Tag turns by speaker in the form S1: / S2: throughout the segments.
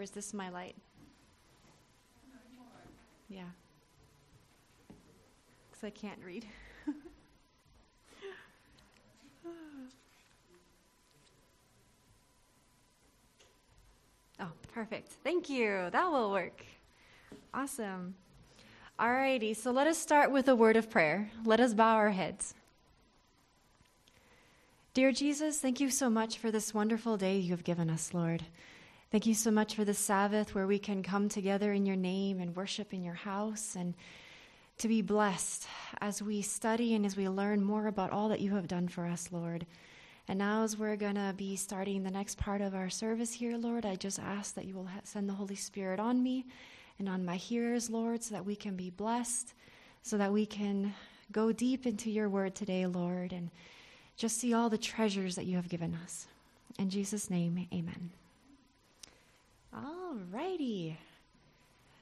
S1: or is this my light? Yeah. Because I can't read. oh, perfect. Thank you. That will work. Awesome. Alrighty, so let us start with a word of prayer. Let us bow our heads. Dear Jesus, thank you so much for this wonderful day you have given us, Lord. Thank you so much for the Sabbath where we can come together in your name and worship in your house and to be blessed as we study and as we learn more about all that you have done for us, Lord. And now, as we're going to be starting the next part of our service here, Lord, I just ask that you will send the Holy Spirit on me and on my hearers, Lord, so that we can be blessed, so that we can go deep into your word today, Lord, and just see all the treasures that you have given us. In Jesus' name, amen. All righty.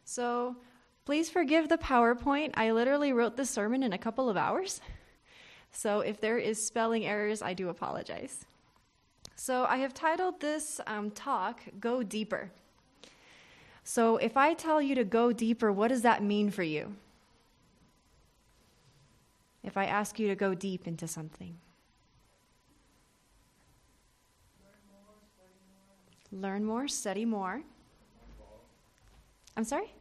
S1: So please forgive the PowerPoint. I literally wrote this sermon in a couple of hours. So if there is spelling errors, I do apologize. So I have titled this um, talk, Go Deeper. So if I tell you to go deeper, what does that mean for you? If I ask you to go deep into something, Learn more, study more. I'm sorry?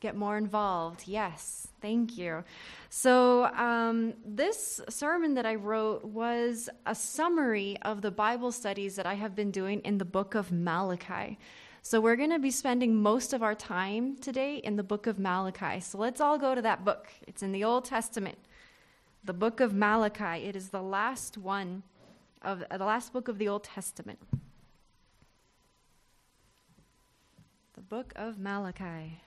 S1: Get more involved. Yes, thank you. So, um, this sermon that I wrote was a summary of the Bible studies that I have been doing in the book of Malachi. So, we're going to be spending most of our time today in the book of Malachi. So, let's all go to that book. It's in the Old Testament, the book of Malachi. It is the last one of uh, the last book of the Old Testament. the book of Malachi.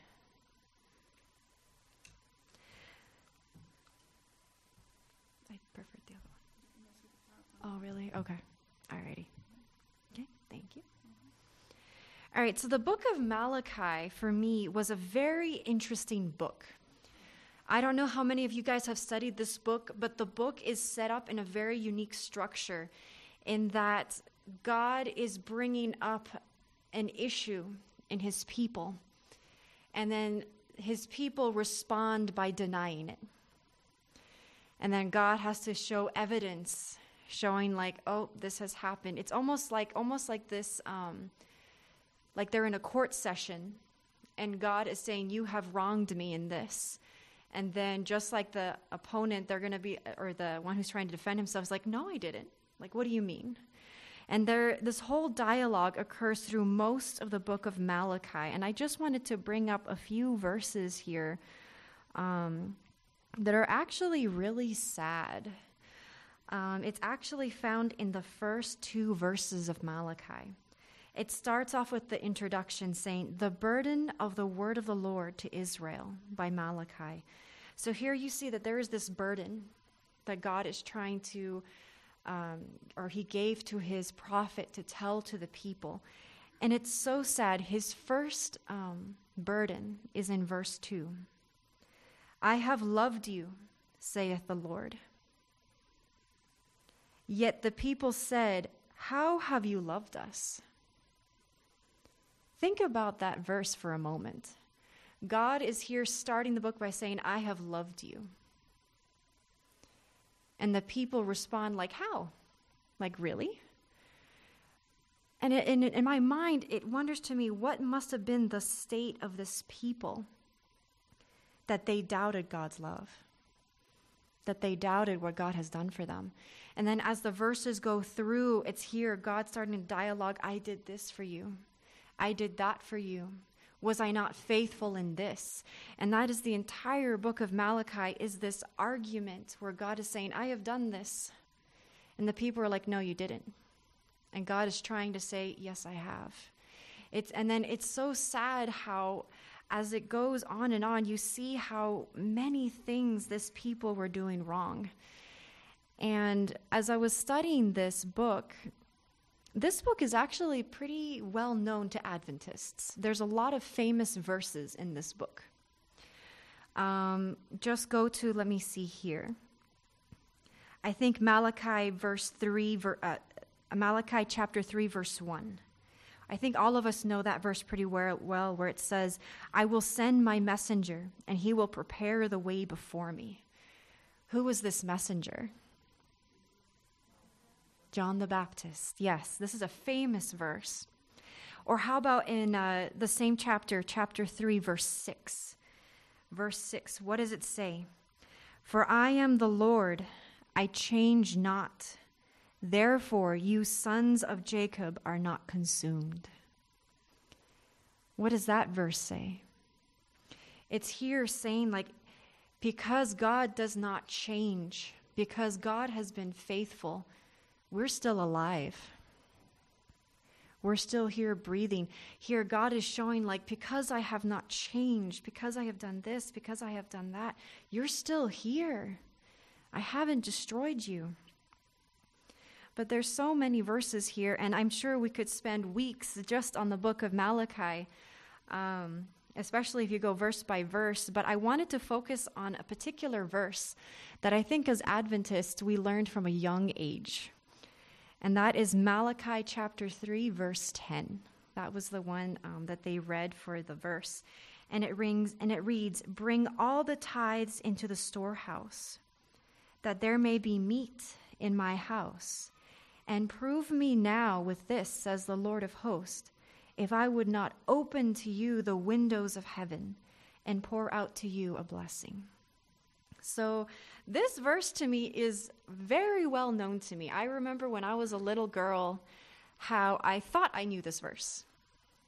S1: I prefer the other one. Oh, really? Okay. Alrighty. Okay, thank you. All right, so the book of Malachi for me was a very interesting book. I don't know how many of you guys have studied this book, but the book is set up in a very unique structure in that God is bringing up an issue in his people. And then his people respond by denying it. And then God has to show evidence showing like, oh, this has happened. It's almost like almost like this um, like they're in a court session and God is saying, You have wronged me in this. And then just like the opponent, they're gonna be or the one who's trying to defend himself is like, No, I didn't. Like, what do you mean? And there, this whole dialogue occurs through most of the book of Malachi. And I just wanted to bring up a few verses here um, that are actually really sad. Um, it's actually found in the first two verses of Malachi. It starts off with the introduction saying, The burden of the word of the Lord to Israel by Malachi. So here you see that there is this burden that God is trying to um, or he gave to his prophet to tell to the people. And it's so sad. His first um, burden is in verse 2 I have loved you, saith the Lord. Yet the people said, How have you loved us? Think about that verse for a moment. God is here starting the book by saying, I have loved you. And the people respond, like, how? Like, really? And in, in my mind, it wonders to me what must have been the state of this people that they doubted God's love, that they doubted what God has done for them. And then as the verses go through, it's here God starting to dialogue I did this for you, I did that for you. Was I not faithful in this? And that is the entire book of Malachi is this argument where God is saying, I have done this. And the people are like, No, you didn't. And God is trying to say, Yes, I have. It's, and then it's so sad how, as it goes on and on, you see how many things this people were doing wrong. And as I was studying this book, this book is actually pretty well known to Adventists. There's a lot of famous verses in this book. Um, just go to, let me see here. I think Malachi verse 3, ver, uh, Malachi chapter 3, verse 1. I think all of us know that verse pretty well, where it says, I will send my messenger, and he will prepare the way before me. Who was this messenger? John the Baptist. Yes, this is a famous verse. Or how about in uh, the same chapter, chapter 3, verse 6? Verse 6, what does it say? For I am the Lord, I change not. Therefore, you sons of Jacob are not consumed. What does that verse say? It's here saying, like, because God does not change, because God has been faithful, we're still alive. We're still here breathing. Here, God is showing, like, because I have not changed, because I have done this, because I have done that, you're still here. I haven't destroyed you. But there's so many verses here, and I'm sure we could spend weeks just on the book of Malachi, um, especially if you go verse by verse. But I wanted to focus on a particular verse that I think as Adventists we learned from a young age. And that is Malachi chapter 3, verse 10. That was the one um, that they read for the verse. And it rings and it reads, Bring all the tithes into the storehouse, that there may be meat in my house. And prove me now with this, says the Lord of hosts, if I would not open to you the windows of heaven and pour out to you a blessing. So this verse to me is very well known to me. I remember when I was a little girl how I thought I knew this verse.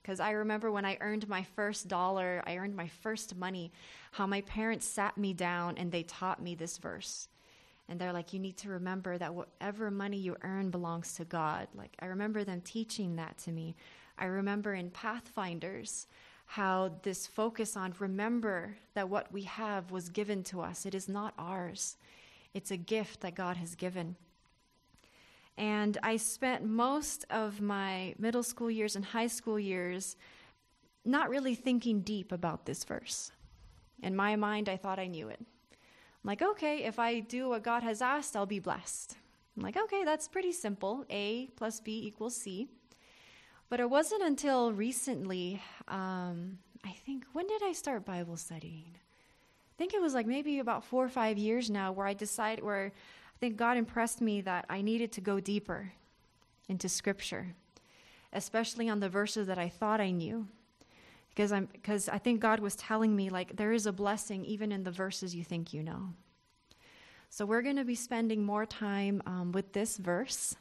S1: Because I remember when I earned my first dollar, I earned my first money, how my parents sat me down and they taught me this verse. And they're like, you need to remember that whatever money you earn belongs to God. Like, I remember them teaching that to me. I remember in Pathfinders, how this focus on remember that what we have was given to us. It is not ours, it's a gift that God has given. And I spent most of my middle school years and high school years not really thinking deep about this verse. In my mind, I thought I knew it. I'm like, okay, if I do what God has asked, I'll be blessed. I'm like, okay, that's pretty simple. A plus B equals C. But it wasn't until recently, um, I think, when did I start Bible studying? I think it was like maybe about four or five years now where I decided, where I think God impressed me that I needed to go deeper into Scripture, especially on the verses that I thought I knew. Because, I'm, because I think God was telling me, like, there is a blessing even in the verses you think you know. So we're going to be spending more time um, with this verse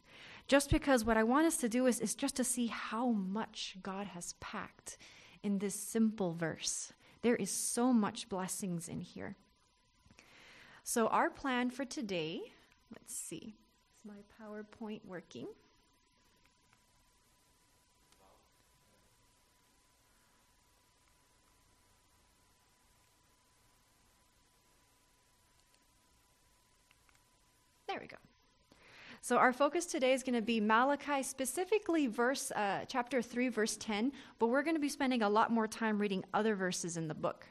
S1: just because what I want us to do is, is just to see how much God has packed in this simple verse. There is so much blessings in here. So, our plan for today, let's see, is my PowerPoint working? There we go. So our focus today is going to be Malachi, specifically verse uh, chapter 3 verse 10, but we're going to be spending a lot more time reading other verses in the book.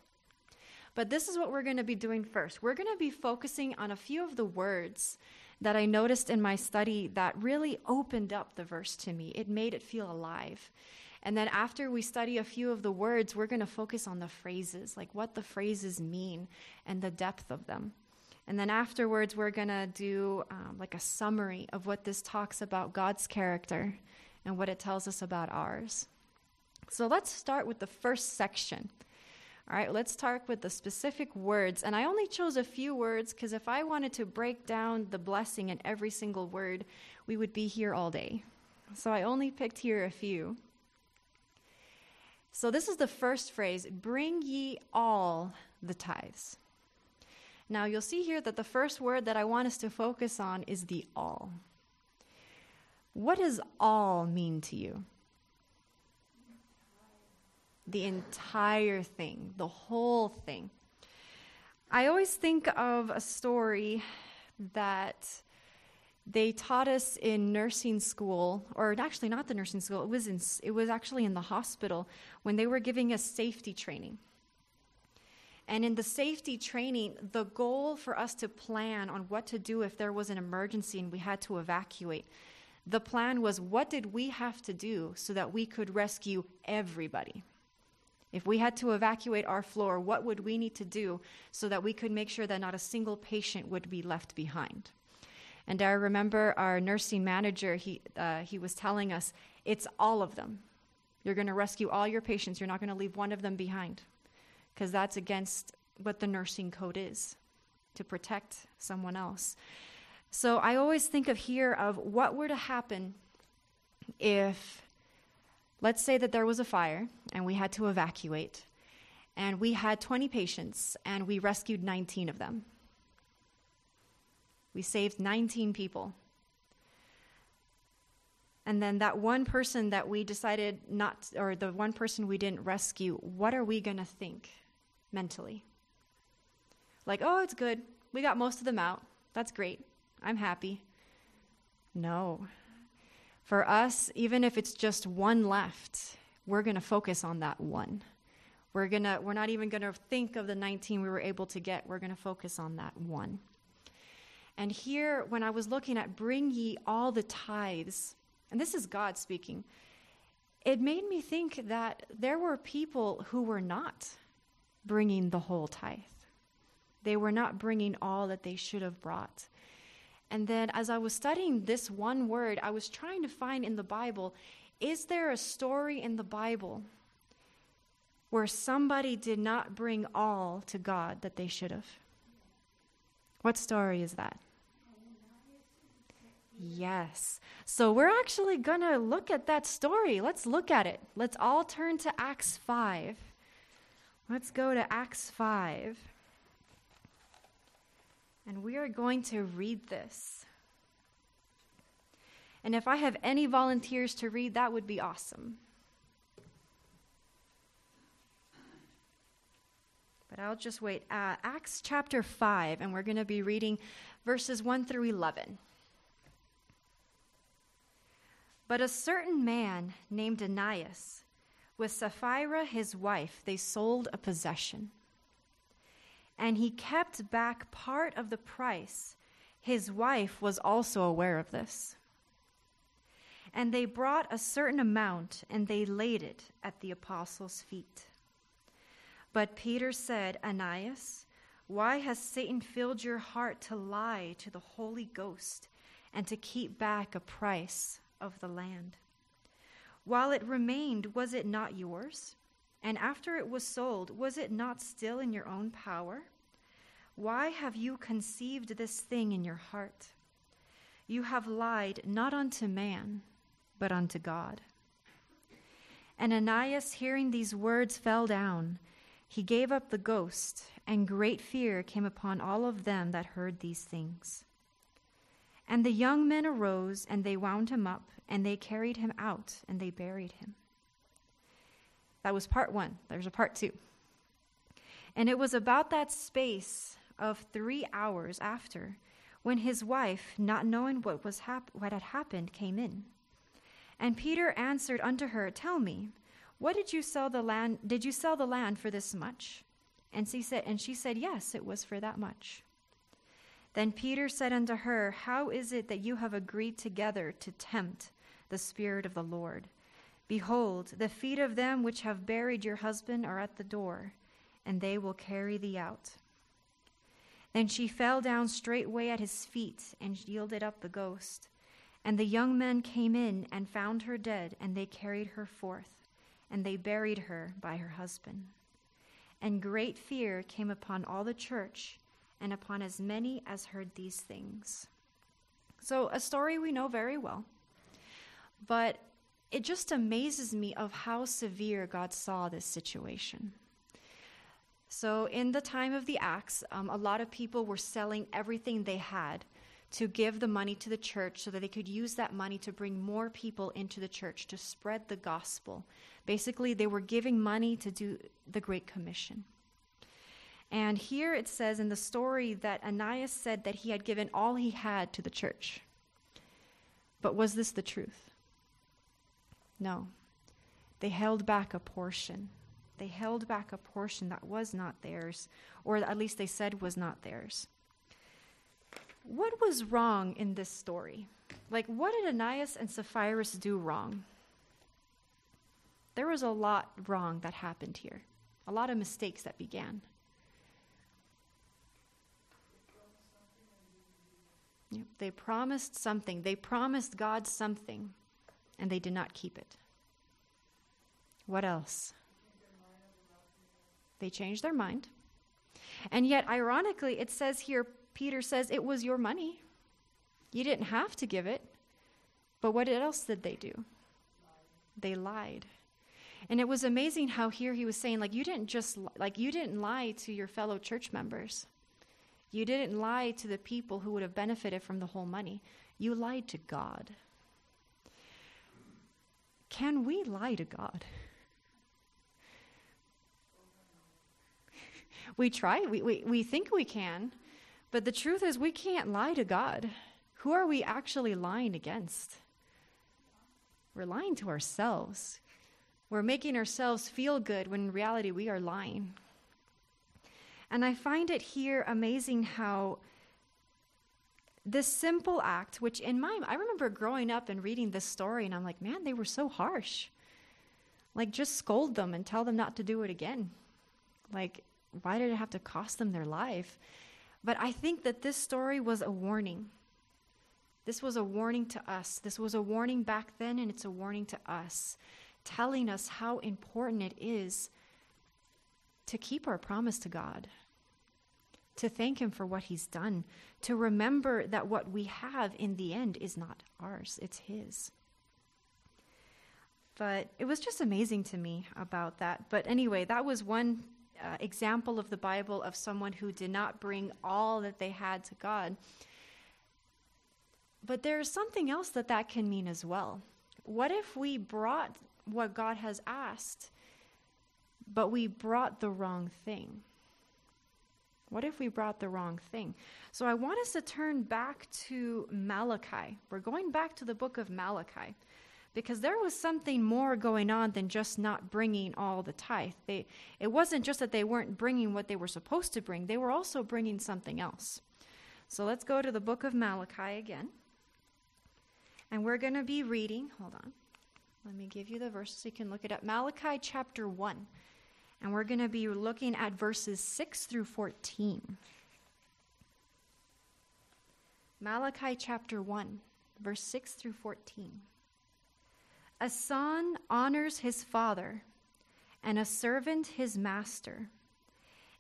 S1: But this is what we're going to be doing first. We're going to be focusing on a few of the words that I noticed in my study that really opened up the verse to me. It made it feel alive. And then after we study a few of the words, we're going to focus on the phrases, like what the phrases mean and the depth of them. And then afterwards, we're going to do um, like a summary of what this talks about God's character and what it tells us about ours. So let's start with the first section. All right, let's start with the specific words. And I only chose a few words because if I wanted to break down the blessing in every single word, we would be here all day. So I only picked here a few. So this is the first phrase bring ye all the tithes. Now, you'll see here that the first word that I want us to focus on is the all. What does all mean to you? The entire thing, the whole thing. I always think of a story that they taught us in nursing school, or actually not the nursing school, it was, in, it was actually in the hospital when they were giving us safety training. And in the safety training, the goal for us to plan on what to do if there was an emergency and we had to evacuate, The plan was what did we have to do so that we could rescue everybody? If we had to evacuate our floor, what would we need to do so that we could make sure that not a single patient would be left behind? And I remember our nursing manager, he, uh, he was telling us, it's all of them. You're going to rescue all your patients. You're not going to leave one of them behind because that's against what the nursing code is to protect someone else. So I always think of here of what were to happen if let's say that there was a fire and we had to evacuate and we had 20 patients and we rescued 19 of them. We saved 19 people. And then that one person that we decided not, or the one person we didn't rescue, what are we going to think mentally? Like, oh, it's good. We got most of them out. That's great. I'm happy. No. For us, even if it's just one left, we're going to focus on that one. We're going to we're not even going to think of the 19 we were able to get. We're going to focus on that one. And here when I was looking at bring ye all the tithes, and this is God speaking, it made me think that there were people who were not bringing the whole tithe. They were not bringing all that they should have brought. And then as I was studying this one word, I was trying to find in the Bible is there a story in the Bible where somebody did not bring all to God that they should have? What story is that? Yes. So we're actually going to look at that story. Let's look at it. Let's all turn to Acts 5. Let's go to Acts 5. And we are going to read this. And if I have any volunteers to read, that would be awesome. But I'll just wait. Uh, Acts chapter 5, and we're going to be reading verses 1 through 11. But a certain man named Ananias, with Sapphira his wife, they sold a possession and he kept back part of the price. His wife was also aware of this. And they brought a certain amount and they laid it at the apostles' feet. But Peter said, Ananias, why has Satan filled your heart to lie to the Holy Ghost and to keep back a price of the land? While it remained, was it not yours? And after it was sold, was it not still in your own power? Why have you conceived this thing in your heart? You have lied not unto man, but unto God. And Ananias, hearing these words, fell down. He gave up the ghost, and great fear came upon all of them that heard these things. And the young men arose, and they wound him up, and they carried him out, and they buried him. That was part one. There's a part two. And it was about that space of three hours after when his wife, not knowing what, was hap- what had happened, came in. And Peter answered unto her, Tell me, what did you sell the land? Did you sell the land for this much? And she said, and she said, Yes, it was for that much. Then Peter said unto her, How is it that you have agreed together to tempt the Spirit of the Lord? Behold, the feet of them which have buried your husband are at the door, and they will carry thee out. Then she fell down straightway at his feet and yielded up the ghost. And the young men came in and found her dead, and they carried her forth, and they buried her by her husband. And great fear came upon all the church and upon as many as heard these things. So, a story we know very well, but it just amazes me of how severe God saw this situation. So, in the time of the Acts, um, a lot of people were selling everything they had to give the money to the church so that they could use that money to bring more people into the church to spread the gospel. Basically, they were giving money to do the Great Commission. And here it says in the story that Ananias said that he had given all he had to the church. But was this the truth? No. They held back a portion. They held back a portion that was not theirs, or at least they said was not theirs. What was wrong in this story? like, what did Ananias and Sapphira do wrong? There was a lot wrong that happened here, a lot of mistakes that began. They promised something. They promised God something, and they did not keep it. What else? They changed their mind. And yet, ironically, it says here, Peter says, it was your money. You didn't have to give it. But what else did they do? They lied. And it was amazing how here he was saying, like, you didn't just, like, you didn't lie to your fellow church members. You didn't lie to the people who would have benefited from the whole money. You lied to God. Can we lie to God? we try, we, we, we think we can, but the truth is we can't lie to God. Who are we actually lying against? We're lying to ourselves. We're making ourselves feel good when in reality we are lying. And I find it here amazing how this simple act, which in my, I remember growing up and reading this story, and I'm like, man, they were so harsh. Like, just scold them and tell them not to do it again. Like, why did it have to cost them their life? But I think that this story was a warning. This was a warning to us. This was a warning back then, and it's a warning to us, telling us how important it is to keep our promise to God, to thank Him for what He's done, to remember that what we have in the end is not ours, it's His. But it was just amazing to me about that. But anyway, that was one uh, example of the Bible of someone who did not bring all that they had to God. But there's something else that that can mean as well. What if we brought what God has asked but we brought the wrong thing. What if we brought the wrong thing? So I want us to turn back to Malachi. We're going back to the book of Malachi because there was something more going on than just not bringing all the tithe. They, it wasn't just that they weren't bringing what they were supposed to bring, they were also bringing something else. So let's go to the book of Malachi again. And we're going to be reading, hold on. Let me give you the verse so you can look it up. Malachi chapter 1. And we're going to be looking at verses 6 through 14. Malachi chapter 1, verse 6 through 14. A son honors his father, and a servant his master.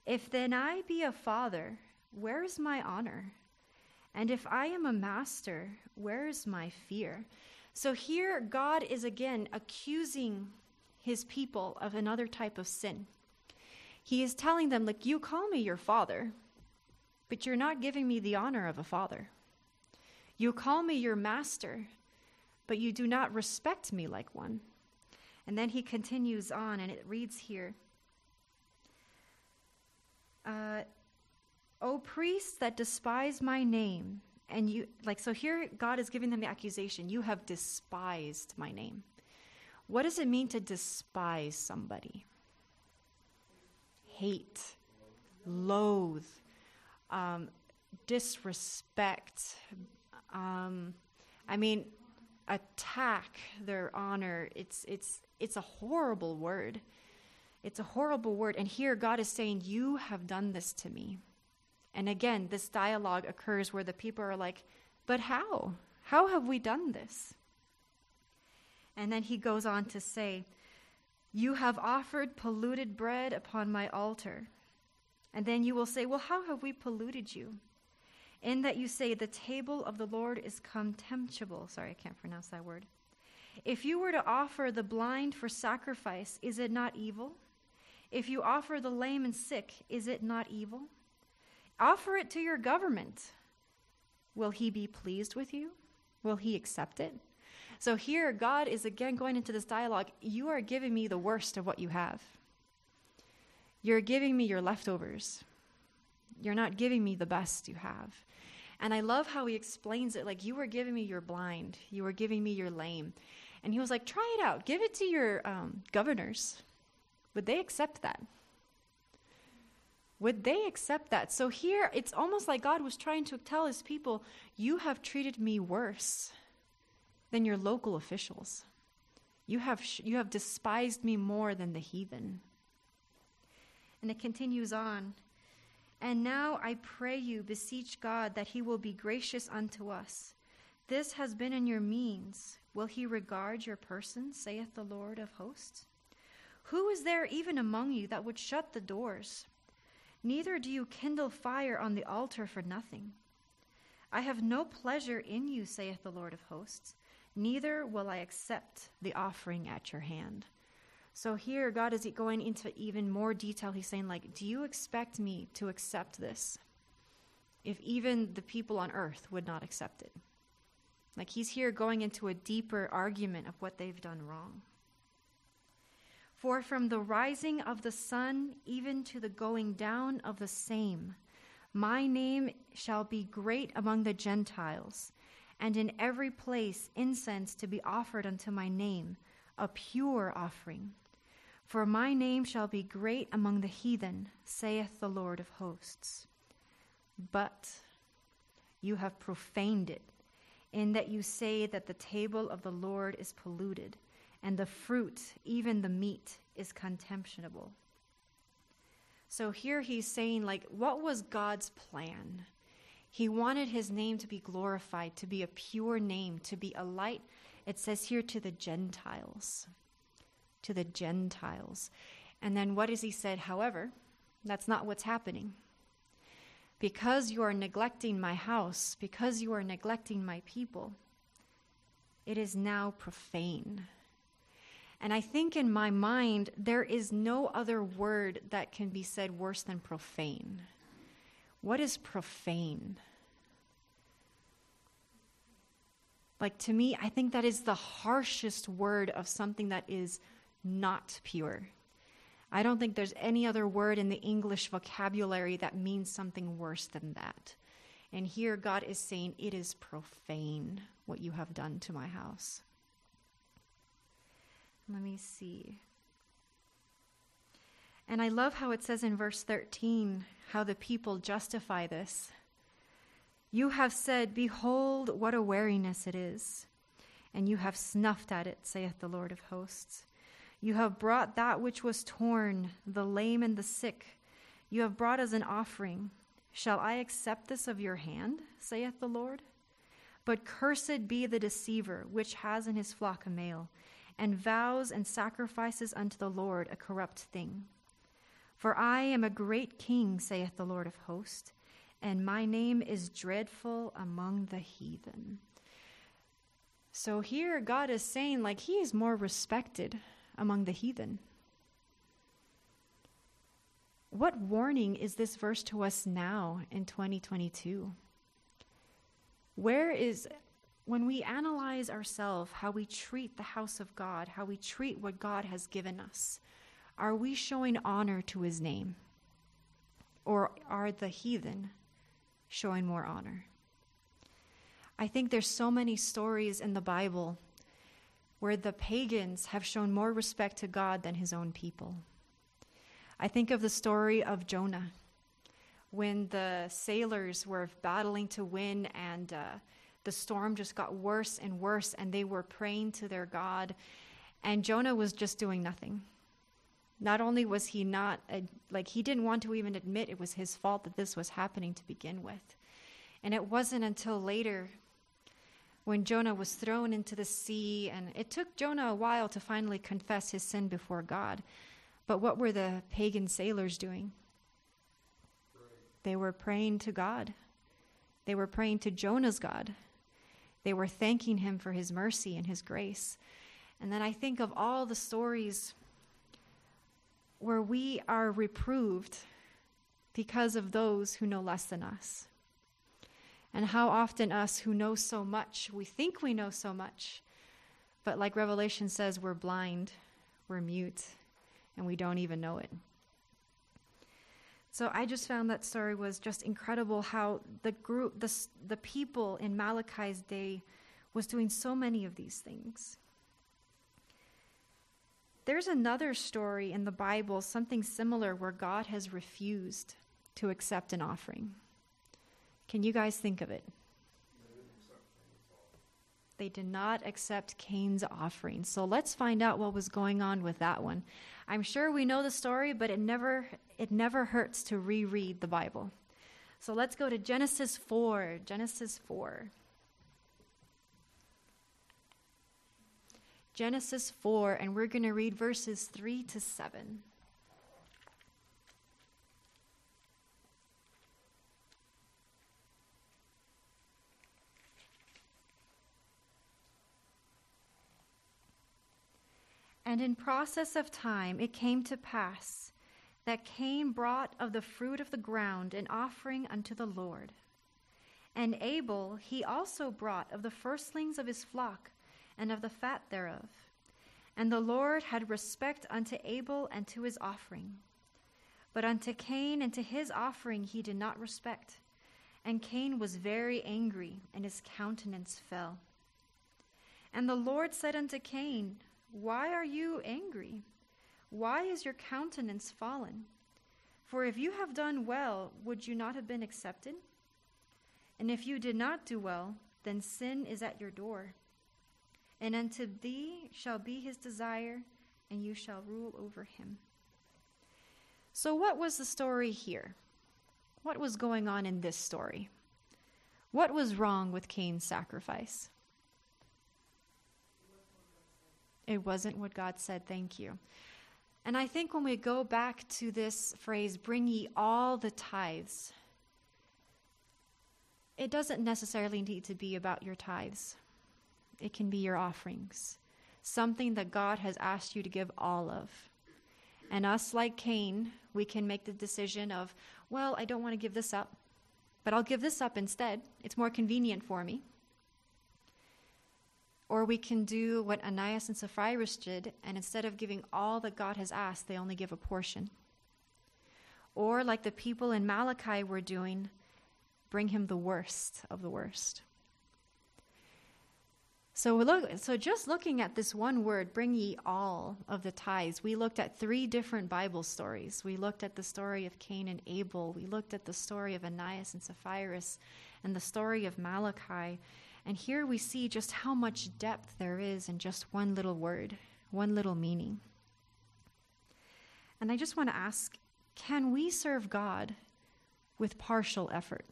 S1: If then I be a father, where is my honor? And if I am a master, where is my fear? So here, God is again accusing his people of another type of sin. He is telling them, like, you call me your father, but you're not giving me the honor of a father. You call me your master, but you do not respect me like one. And then he continues on, and it reads here uh, O priests that despise my name, and you, like, so here God is giving them the accusation you have despised my name. What does it mean to despise somebody? Hate, loathe, um, disrespect. Um, I mean, attack their honor. It's it's it's a horrible word. It's a horrible word. And here God is saying, "You have done this to me." And again, this dialogue occurs where the people are like, "But how? How have we done this?" And then he goes on to say, You have offered polluted bread upon my altar. And then you will say, Well, how have we polluted you? In that you say, The table of the Lord is contemptible. Sorry, I can't pronounce that word. If you were to offer the blind for sacrifice, is it not evil? If you offer the lame and sick, is it not evil? Offer it to your government. Will he be pleased with you? Will he accept it? So here, God is again going into this dialogue. You are giving me the worst of what you have. You're giving me your leftovers. You're not giving me the best you have. And I love how he explains it like, You were giving me your blind, you were giving me your lame. And he was like, Try it out. Give it to your um, governors. Would they accept that? Would they accept that? So here, it's almost like God was trying to tell his people, You have treated me worse than your local officials. You have, you have despised me more than the heathen. And it continues on. And now I pray you, beseech God that he will be gracious unto us. This has been in your means. Will he regard your person, saith the Lord of hosts? Who is there even among you that would shut the doors? Neither do you kindle fire on the altar for nothing. I have no pleasure in you, saith the Lord of hosts, neither will I accept the offering at your hand. So here, God is going into even more detail. He's saying, like, do you expect me to accept this? If even the people on earth would not accept it. Like, he's here going into a deeper argument of what they've done wrong. For from the rising of the sun even to the going down of the same, my name shall be great among the Gentiles, and in every place incense to be offered unto my name, a pure offering. For my name shall be great among the heathen, saith the Lord of hosts. But you have profaned it, in that you say that the table of the Lord is polluted, and the fruit, even the meat, is contemptible. So here he's saying, like, what was God's plan? He wanted his name to be glorified, to be a pure name, to be a light, it says here, to the Gentiles. To the Gentiles. And then what has he said? However, that's not what's happening. Because you are neglecting my house, because you are neglecting my people, it is now profane. And I think in my mind, there is no other word that can be said worse than profane. What is profane? Like to me, I think that is the harshest word of something that is not pure. I don't think there's any other word in the English vocabulary that means something worse than that. And here God is saying, It is profane what you have done to my house. Let me see. And I love how it says in verse 13 how the people justify this. You have said, Behold, what a weariness it is, and you have snuffed at it, saith the Lord of hosts. You have brought that which was torn, the lame and the sick. You have brought as an offering. Shall I accept this of your hand, saith the Lord? But cursed be the deceiver which has in his flock a male and vows and sacrifices unto the Lord a corrupt thing. For I am a great king, saith the Lord of hosts, and my name is dreadful among the heathen. So here God is saying, like, he is more respected among the heathen. What warning is this verse to us now in 2022? Where is when we analyze ourselves, how we treat the house of God, how we treat what God has given us, are we showing honor to his name? Or are the heathen showing more honor? I think there's so many stories in the Bible where the pagans have shown more respect to God than his own people. I think of the story of Jonah when the sailors were battling to win and uh, the storm just got worse and worse, and they were praying to their God. And Jonah was just doing nothing. Not only was he not, a, like, he didn't want to even admit it was his fault that this was happening to begin with. And it wasn't until later when Jonah was thrown into the sea, and it took Jonah a while to finally confess his sin before God. But what were the pagan sailors doing? They were praying to God. They were praying to Jonah's God. They were thanking him for his mercy and his grace. And then I think of all the stories where we are reproved because of those who know less than us. And how often us who know so much, we think we know so much, but like Revelation says, we're blind, we're mute, and we don't even know it. So I just found that story was just incredible how the group, the, the people in Malachi's day was doing so many of these things. There's another story in the Bible, something similar, where God has refused to accept an offering. Can you guys think of it? They did not accept Cain's offering. So let's find out what was going on with that one. I'm sure we know the story, but it never it never hurts to reread the Bible. So let's go to Genesis 4. Genesis 4. Genesis 4, and we're going to read verses 3 to 7. And in process of time it came to pass that Cain brought of the fruit of the ground an offering unto the Lord. And Abel he also brought of the firstlings of his flock and of the fat thereof. And the Lord had respect unto Abel and to his offering. But unto Cain and to his offering he did not respect. And Cain was very angry, and his countenance fell. And the Lord said unto Cain, why are you angry? Why is your countenance fallen? For if you have done well, would you not have been accepted? And if you did not do well, then sin is at your door. And unto thee shall be his desire, and you shall rule over him. So, what was the story here? What was going on in this story? What was wrong with Cain's sacrifice? It wasn't what God said, thank you. And I think when we go back to this phrase, bring ye all the tithes, it doesn't necessarily need to be about your tithes, it can be your offerings, something that God has asked you to give all of. And us, like Cain, we can make the decision of, well, I don't want to give this up, but I'll give this up instead. It's more convenient for me. Or we can do what Ananias and Sapphira did, and instead of giving all that God has asked, they only give a portion. Or, like the people in Malachi were doing, bring him the worst of the worst. So, look, so just looking at this one word, bring ye all of the tithes, we looked at three different Bible stories. We looked at the story of Cain and Abel, we looked at the story of Ananias and Sapphira, and the story of Malachi. And here we see just how much depth there is in just one little word, one little meaning. And I just want to ask can we serve God with partial effort?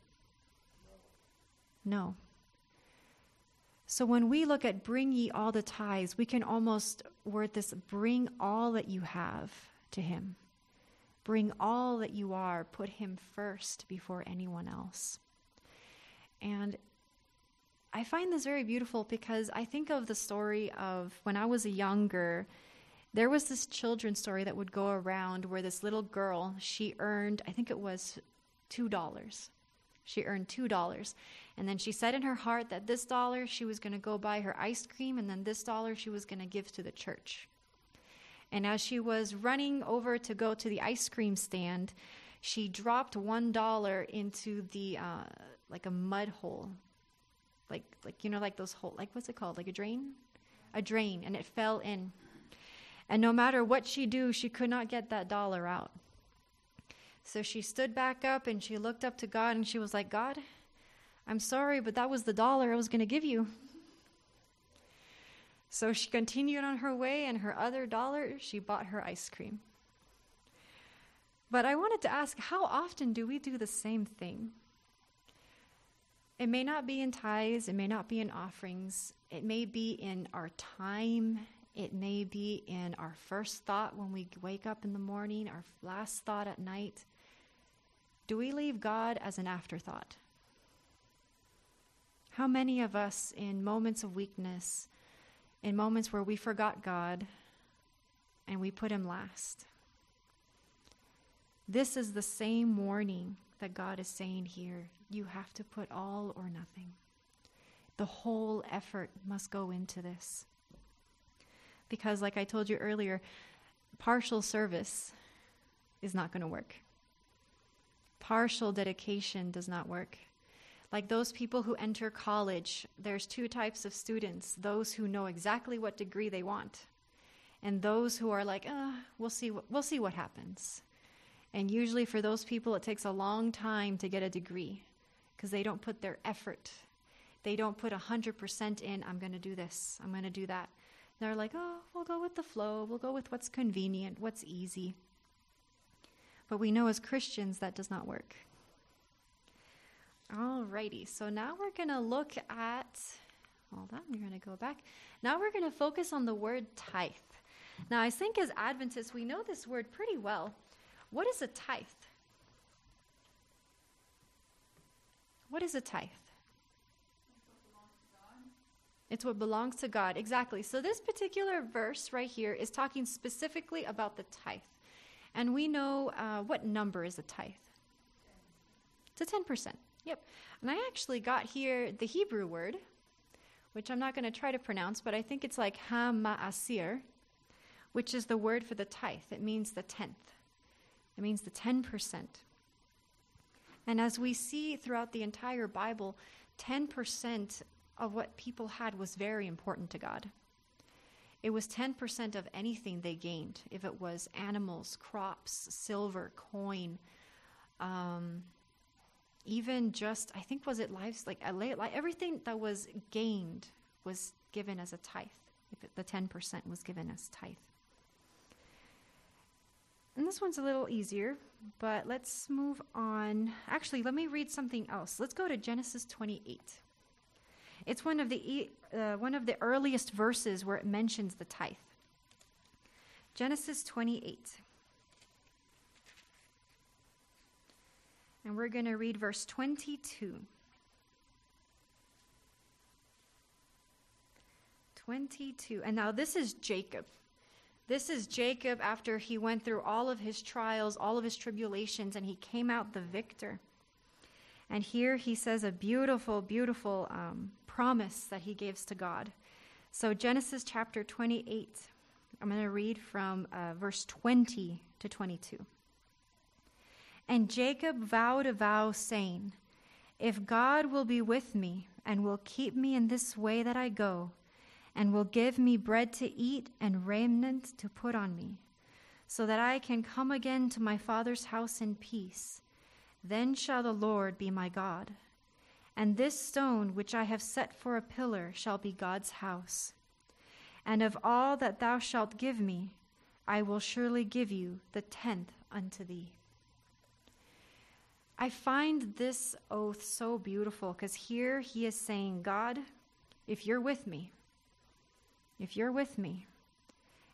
S1: No. So when we look at bring ye all the tithes, we can almost word this bring all that you have to Him. Bring all that you are, put Him first before anyone else. And I find this very beautiful because I think of the story of when I was a younger, there was this children's story that would go around where this little girl, she earned, I think it was $2. She earned $2. And then she said in her heart that this dollar she was going to go buy her ice cream, and then this dollar she was going to give to the church. And as she was running over to go to the ice cream stand, she dropped one dollar into the uh, like a mud hole. Like like you know like those hole like what's it called? Like a drain? A drain and it fell in. And no matter what she do she could not get that dollar out. So she stood back up and she looked up to god and she was like god i'm sorry but that was the dollar i was going to give you so she continued on her way and her other dollar she bought her ice cream but i wanted to ask how often do we do the same thing it may not be in tithes, it may not be in offerings, it may be in our time, it may be in our first thought when we wake up in the morning, our last thought at night. Do we leave God as an afterthought? How many of us, in moments of weakness, in moments where we forgot God and we put Him last? This is the same warning that God is saying here. You have to put all or nothing. The whole effort must go into this. Because, like I told you earlier, partial service is not going to work. Partial dedication does not work. Like those people who enter college, there's two types of students those who know exactly what degree they want, and those who are like, uh, we'll see, we'll see what happens. And usually, for those people, it takes a long time to get a degree because they don't put their effort. They don't put 100% in, I'm going to do this, I'm going to do that. They're like, oh, we'll go with the flow, we'll go with what's convenient, what's easy. But we know as Christians that does not work. Alrighty, so now we're going to look at, hold on, we're going to go back. Now we're going to focus on the word tithe. Now, I think as Adventists, we know this word pretty well. What is a tithe? What is a tithe? It's what belongs to God. Exactly. So, this particular verse right here is talking specifically about the tithe. And we know uh, what number is a tithe? It's a 10%. Yep. And I actually got here the Hebrew word, which I'm not going to try to pronounce, but I think it's like ha-ma'asir, which is the word for the tithe. It means the tenth, it means the 10%. And as we see throughout the entire Bible, 10% of what people had was very important to God. It was 10% of anything they gained, if it was animals, crops, silver, coin, um, even just, I think, was it lives, like, everything that was gained was given as a tithe, the 10% was given as tithe. And this one's a little easier, but let's move on. Actually, let me read something else. Let's go to Genesis 28. It's one of the uh, one of the earliest verses where it mentions the tithe. Genesis 28. And we're going to read verse 22. 22. And now this is Jacob. This is Jacob after he went through all of his trials, all of his tribulations, and he came out the victor. And here he says a beautiful, beautiful um, promise that he gives to God. So, Genesis chapter 28, I'm going to read from uh, verse 20 to 22. And Jacob vowed a vow, saying, If God will be with me and will keep me in this way that I go, and will give me bread to eat and raiment to put on me, so that I can come again to my father's house in peace. Then shall the Lord be my God. And this stone which I have set for a pillar shall be God's house. And of all that thou shalt give me, I will surely give you the tenth unto thee. I find this oath so beautiful because here he is saying, God, if you're with me, if you're with me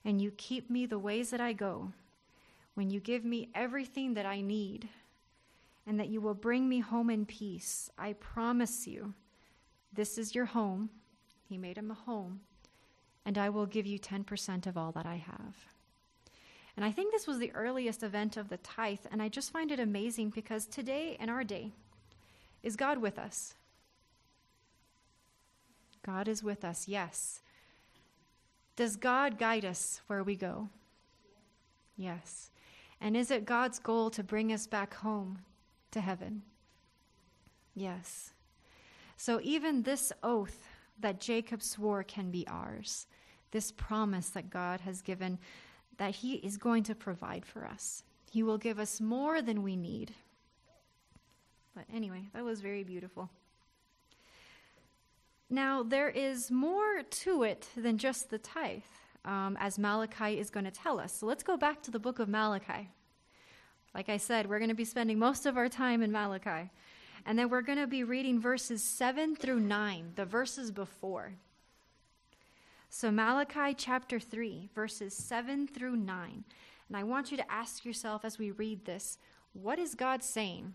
S1: and you keep me the ways that I go, when you give me everything that I need, and that you will bring me home in peace, I promise you, this is your home. He made him a home, and I will give you 10% of all that I have. And I think this was the earliest event of the tithe, and I just find it amazing because today, in our day, is God with us? God is with us, yes. Does God guide us where we go? Yes. And is it God's goal to bring us back home to heaven? Yes. So even this oath that Jacob swore can be ours, this promise that God has given that he is going to provide for us. He will give us more than we need. But anyway, that was very beautiful. Now, there is more to it than just the tithe, um, as Malachi is going to tell us. So let's go back to the book of Malachi. Like I said, we're going to be spending most of our time in Malachi. And then we're going to be reading verses 7 through 9, the verses before. So, Malachi chapter 3, verses 7 through 9. And I want you to ask yourself as we read this what is God saying?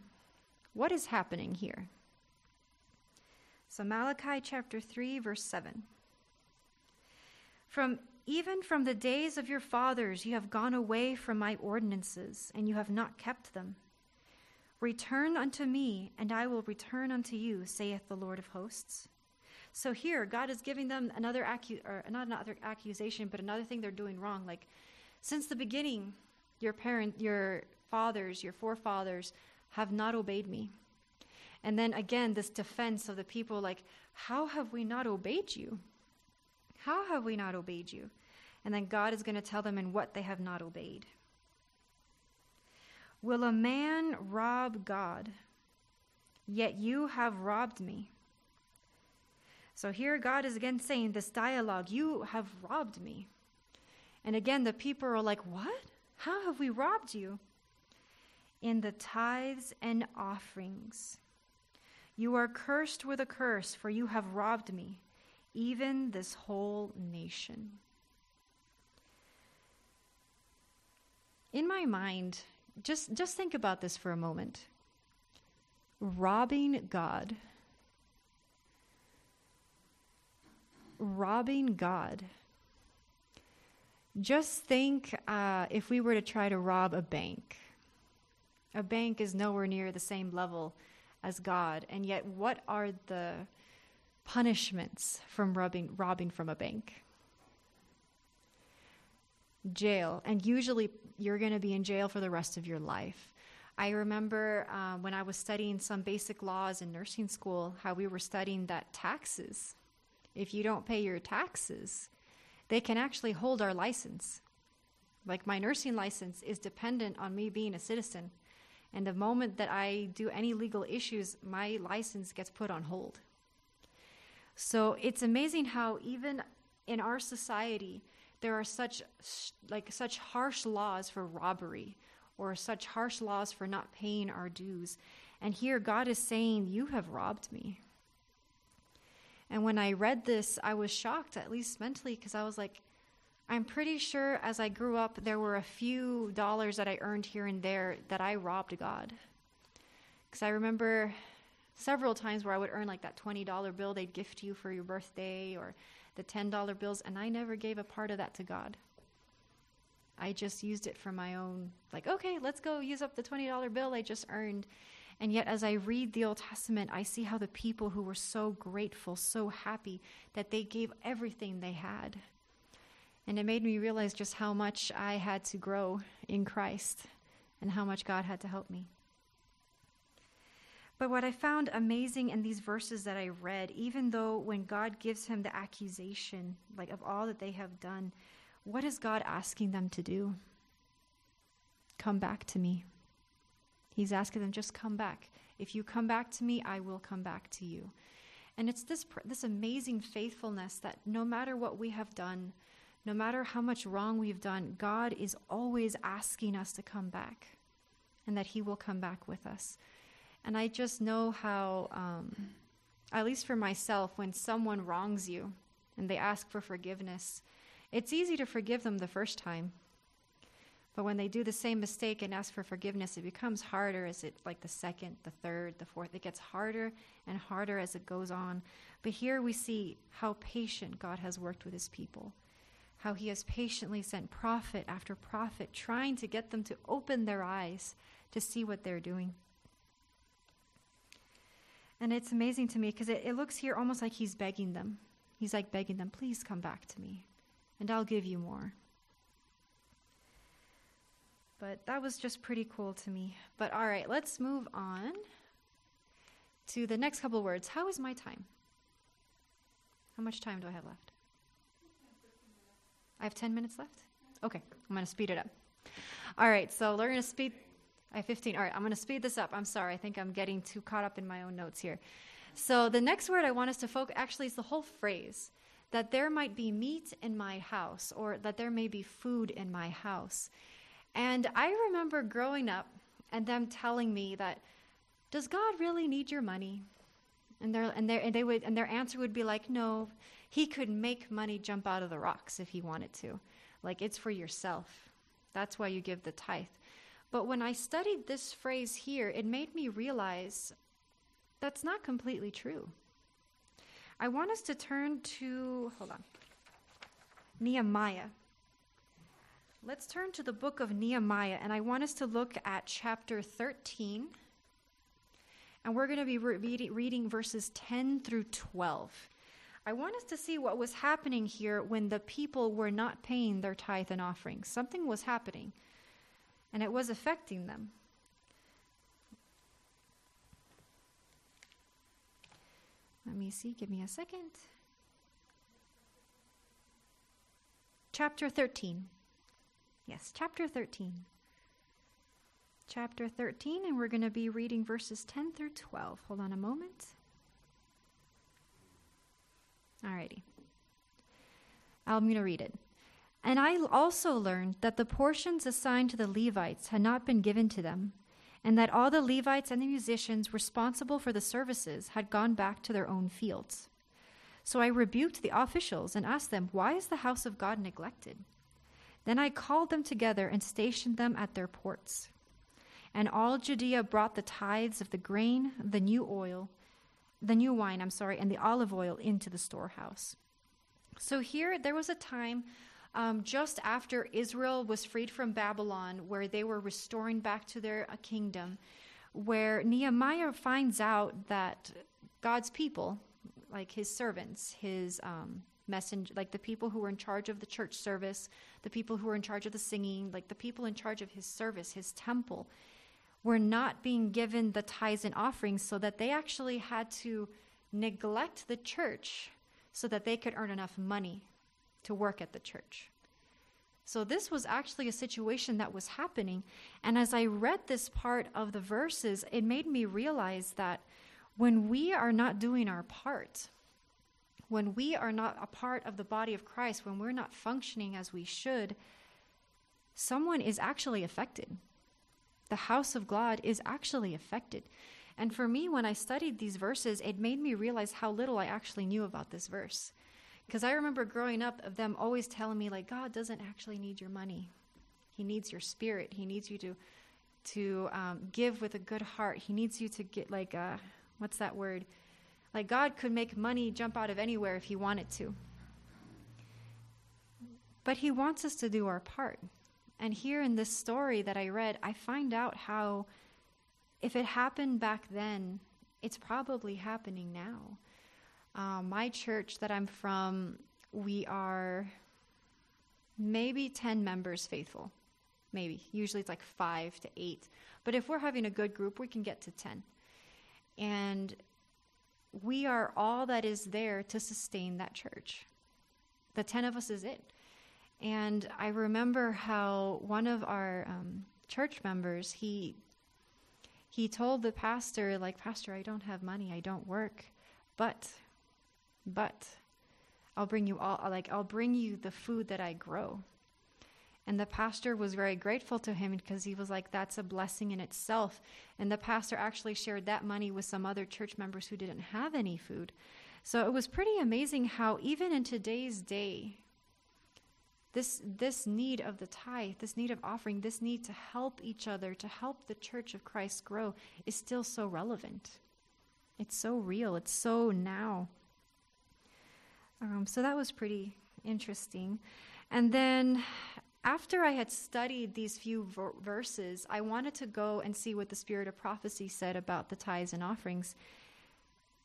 S1: What is happening here? So, Malachi chapter 3, verse 7. From even from the days of your fathers, you have gone away from my ordinances, and you have not kept them. Return unto me, and I will return unto you, saith the Lord of hosts. So here, God is giving them another or not another accusation, but another thing they're doing wrong. Like, since the beginning, your parent, your fathers, your forefathers have not obeyed me. And then again, this defense of the people like, How have we not obeyed you? How have we not obeyed you? And then God is going to tell them in what they have not obeyed. Will a man rob God? Yet you have robbed me. So here God is again saying this dialogue, you have robbed me. And again, the people are like, What? How have we robbed you? In the tithes and offerings. You are cursed with a curse, for you have robbed me, even this whole nation. In my mind, just, just think about this for a moment. Robbing God. Robbing God. Just think uh, if we were to try to rob a bank. A bank is nowhere near the same level as God, and yet what are the punishments from robbing, robbing from a bank? Jail, and usually you're going to be in jail for the rest of your life. I remember uh, when I was studying some basic laws in nursing school, how we were studying that taxes. If you don't pay your taxes, they can actually hold our license. Like my nursing license is dependent on me being a citizen. And the moment that I do any legal issues, my license gets put on hold. So it's amazing how even in our society, there are such like such harsh laws for robbery or such harsh laws for not paying our dues. And here God is saying, You have robbed me. And when I read this, I was shocked, at least mentally, because I was like, I'm pretty sure as I grew up, there were a few dollars that I earned here and there that I robbed God. Because I remember several times where I would earn like that $20 bill they'd gift you for your birthday or the $10 bills, and I never gave a part of that to God. I just used it for my own, like, okay, let's go use up the $20 bill I just earned. And yet, as I read the Old Testament, I see how the people who were so grateful, so happy, that they gave everything they had. And it made me realize just how much I had to grow in Christ and how much God had to help me. But what I found amazing in these verses that I read, even though when God gives him the accusation, like of all that they have done, what is God asking them to do? Come back to me. He's asking them, just come back. If you come back to me, I will come back to you. And it's this, this amazing faithfulness that no matter what we have done, no matter how much wrong we've done, God is always asking us to come back and that He will come back with us. And I just know how, um, at least for myself, when someone wrongs you and they ask for forgiveness, it's easy to forgive them the first time. But when they do the same mistake and ask for forgiveness, it becomes harder as it, like the second, the third, the fourth. It gets harder and harder as it goes on. But here we see how patient God has worked with his people how he has patiently sent prophet after prophet, trying to get them to open their eyes to see what they're doing. And it's amazing to me because it, it, looks here almost like he's begging them. He's like begging them, please come back to me, and I'll give you more. But that was just pretty cool to me. But all right, let's move on to the next couple words. How is my time? How much time do I have left? I have 10 minutes left? Okay, I'm going to speed it up. All right, so we're going to speed. I have 15. All right, I'm going to speed this up. I'm sorry. I think I'm getting too caught up in my own notes here. So the next word I want us to focus actually is the whole phrase that there might be meat in my house or that there may be food in my house. And I remember growing up and them telling me that does God really need your money? And, and, and, they would, and their answer would be like, no, he could make money jump out of the rocks if he wanted to. Like, it's for yourself. That's why you give the tithe. But when I studied this phrase here, it made me realize that's not completely true. I want us to turn to, hold on, Nehemiah. Let's turn to the book of Nehemiah, and I want us to look at chapter 13. And we're going to be re- reading verses 10 through 12. I want us to see what was happening here when the people were not paying their tithe and offering. Something was happening, and it was affecting them. Let me see, give me a second. Chapter 13. Yes, chapter 13. Chapter 13, and we're going to be reading verses 10 through 12. Hold on a moment. Alrighty. I'm going to read it. And I also learned that the portions assigned to the Levites had not been given to them, and that all the Levites and the musicians responsible for the services had gone back to their own fields. So I rebuked the officials and asked them, Why is the house of God neglected? Then I called them together and stationed them at their ports. And all Judea brought the tithes of the grain, the new oil, the new wine, I'm sorry, and the olive oil into the storehouse. So here, there was a time um, just after Israel was freed from Babylon, where they were restoring back to their uh, kingdom, where Nehemiah finds out that God's people, like his servants, his um, messenger, like the people who were in charge of the church service, the people who were in charge of the singing, like the people in charge of his service, his temple, were not being given the tithes and offerings so that they actually had to neglect the church so that they could earn enough money to work at the church. So, this was actually a situation that was happening. And as I read this part of the verses, it made me realize that when we are not doing our part, when we are not a part of the body of Christ, when we're not functioning as we should, someone is actually affected. The house of God is actually affected. And for me, when I studied these verses, it made me realize how little I actually knew about this verse. Because I remember growing up of them always telling me, like, God doesn't actually need your money. He needs your spirit. He needs you to to um, give with a good heart. He needs you to get like a, what's that word? Like God could make money jump out of anywhere if he wanted to. But he wants us to do our part. And here in this story that I read, I find out how if it happened back then, it's probably happening now. Um, my church that I'm from, we are maybe 10 members faithful. Maybe. Usually it's like five to eight. But if we're having a good group, we can get to 10. And we are all that is there to sustain that church. The 10 of us is it. And I remember how one of our um, church members, he he told the pastor, like, Pastor, I don't have money, I don't work, but, but, I'll bring you all, like, I'll bring you the food that I grow. And the pastor was very grateful to him because he was like, that's a blessing in itself. And the pastor actually shared that money with some other church members who didn't have any food. So it was pretty amazing how, even in today's day, this, this need of the tithe, this need of offering, this need to help each other, to help the church of Christ grow, is still so relevant. It's so real, it's so now. Um, so that was pretty interesting. And then after I had studied these few ver- verses, I wanted to go and see what the spirit of prophecy said about the tithes and offerings.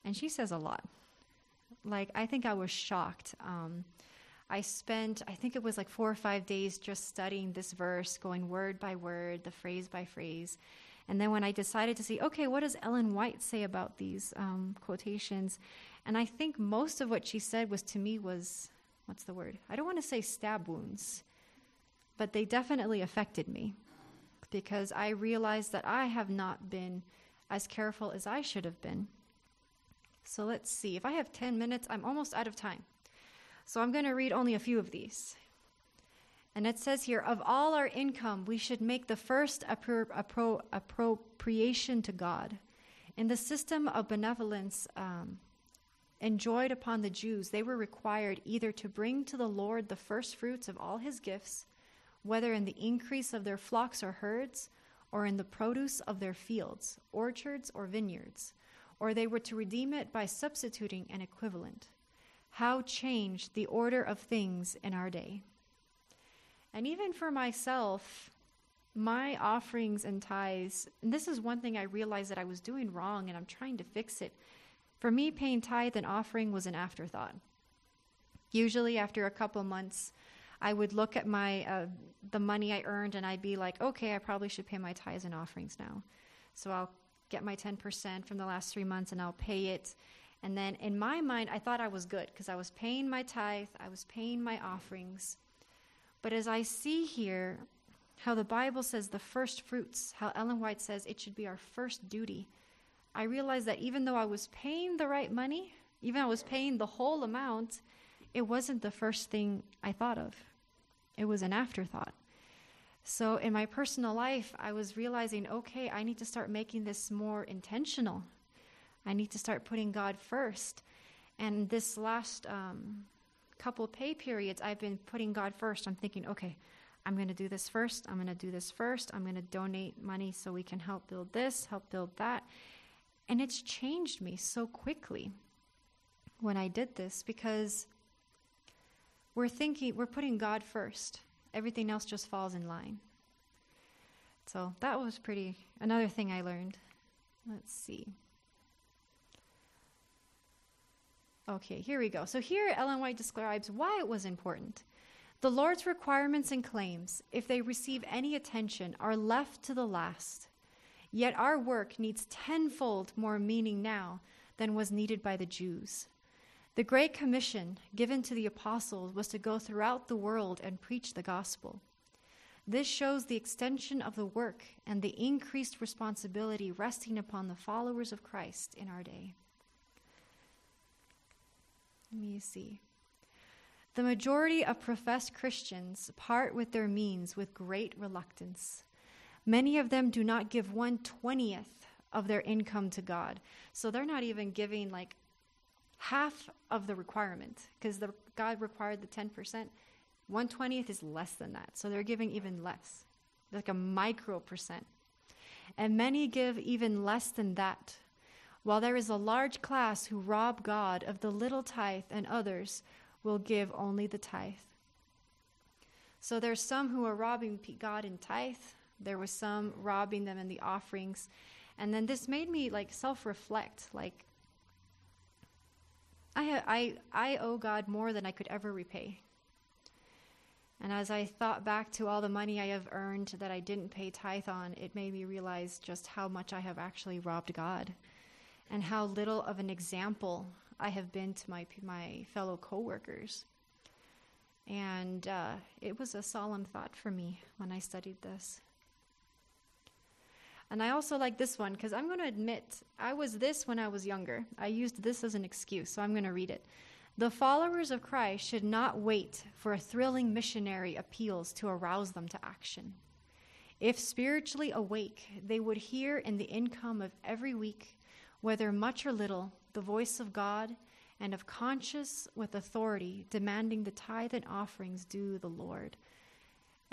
S1: And she says a lot. Like, I think I was shocked. Um, I spent, I think it was like four or five days just studying this verse, going word by word, the phrase by phrase. And then when I decided to see, okay, what does Ellen White say about these um, quotations? And I think most of what she said was to me was, what's the word? I don't want to say stab wounds, but they definitely affected me because I realized that I have not been as careful as I should have been. So let's see. If I have 10 minutes, I'm almost out of time. So I'm going to read only a few of these. And it says here Of all our income, we should make the first appro- appro- appropriation to God. In the system of benevolence um, enjoyed upon the Jews, they were required either to bring to the Lord the first fruits of all his gifts, whether in the increase of their flocks or herds, or in the produce of their fields, orchards, or vineyards, or they were to redeem it by substituting an equivalent how changed the order of things in our day. And even for myself, my offerings and tithes, and this is one thing I realized that I was doing wrong and I'm trying to fix it. For me, paying tithe and offering was an afterthought. Usually, after a couple months, I would look at my uh, the money I earned and I'd be like, okay, I probably should pay my tithes and offerings now. So I'll get my 10% from the last three months and I'll pay it. And then in my mind, I thought I was good because I was paying my tithe, I was paying my offerings. But as I see here how the Bible says the first fruits, how Ellen White says it should be our first duty, I realized that even though I was paying the right money, Even though I was paying the whole amount, it wasn't the first thing I thought of. It was an afterthought. So in my personal life, I was realizing, okay, I need to start making this more intentional. I need to start putting God first. And this last um, couple pay periods, I've been putting God first. I'm thinking, okay, I'm going to do this first. I'm going to do this first. I'm going to donate money so we can help build this, help build that. And it's changed me so quickly when I did this because we're thinking, we're putting God first. Everything else just falls in line. So that was pretty, another thing I learned. Let's see. Okay, here we go. So here Ellen White describes why it was important. The Lord's requirements and claims, if they receive any attention, are left to the last. Yet our work needs tenfold more meaning now than was needed by the Jews. The Great Commission given to the apostles was to go throughout the world and preach the gospel. This shows the extension of the work and the increased responsibility resting upon the followers of Christ in our day. Let me see. The majority of professed Christians part with their means with great reluctance. Many of them do not give one twentieth of their income to God. So they're not even giving like half of the requirement because God required the 10%. One twentieth is less than that. So they're giving even less, like a micro percent. And many give even less than that while there is a large class who rob God of the little tithe, and others will give only the tithe. So there's some who are robbing God in tithe. There was some robbing them in the offerings. And then this made me like self-reflect, like I, I, I owe God more than I could ever repay. And as I thought back to all the money I have earned that I didn't pay tithe on, it made me realize just how much I have actually robbed God and how little of an example I have been to my, my fellow coworkers. And uh, it was a solemn thought for me when I studied this. And I also like this one because I'm going to admit I was this when I was younger. I used this as an excuse, so I'm going to read it. The followers of Christ should not wait for thrilling missionary appeals to arouse them to action. If spiritually awake, they would hear in the income of every week whether much or little, the voice of God and of conscience with authority demanding the tithe and offerings due the Lord.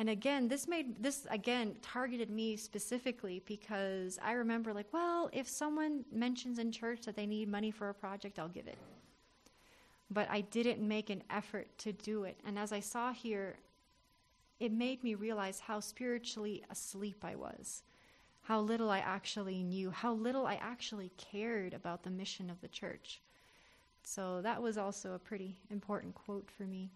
S1: And again, this made this again targeted me specifically because I remember like, well, if someone mentions in church that they need money for a project, I'll give it. But I didn't make an effort to do it. And as I saw here, it made me realize how spiritually asleep I was how little I actually knew, how little I actually cared about the mission of the church. So that was also a pretty important quote for me.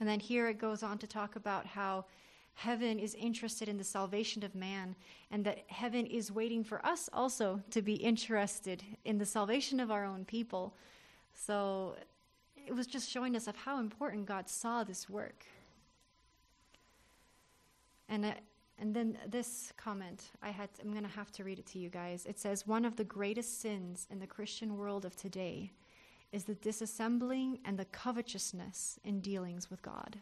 S1: And then here it goes on to talk about how heaven is interested in the salvation of man, and that heaven is waiting for us also to be interested in the salvation of our own people. So it was just showing us of how important God saw this work. And it, and then this comment, I had I'm going to have to read it to you guys. It says one of the greatest sins in the Christian world of today is the disassembling and the covetousness in dealings with God.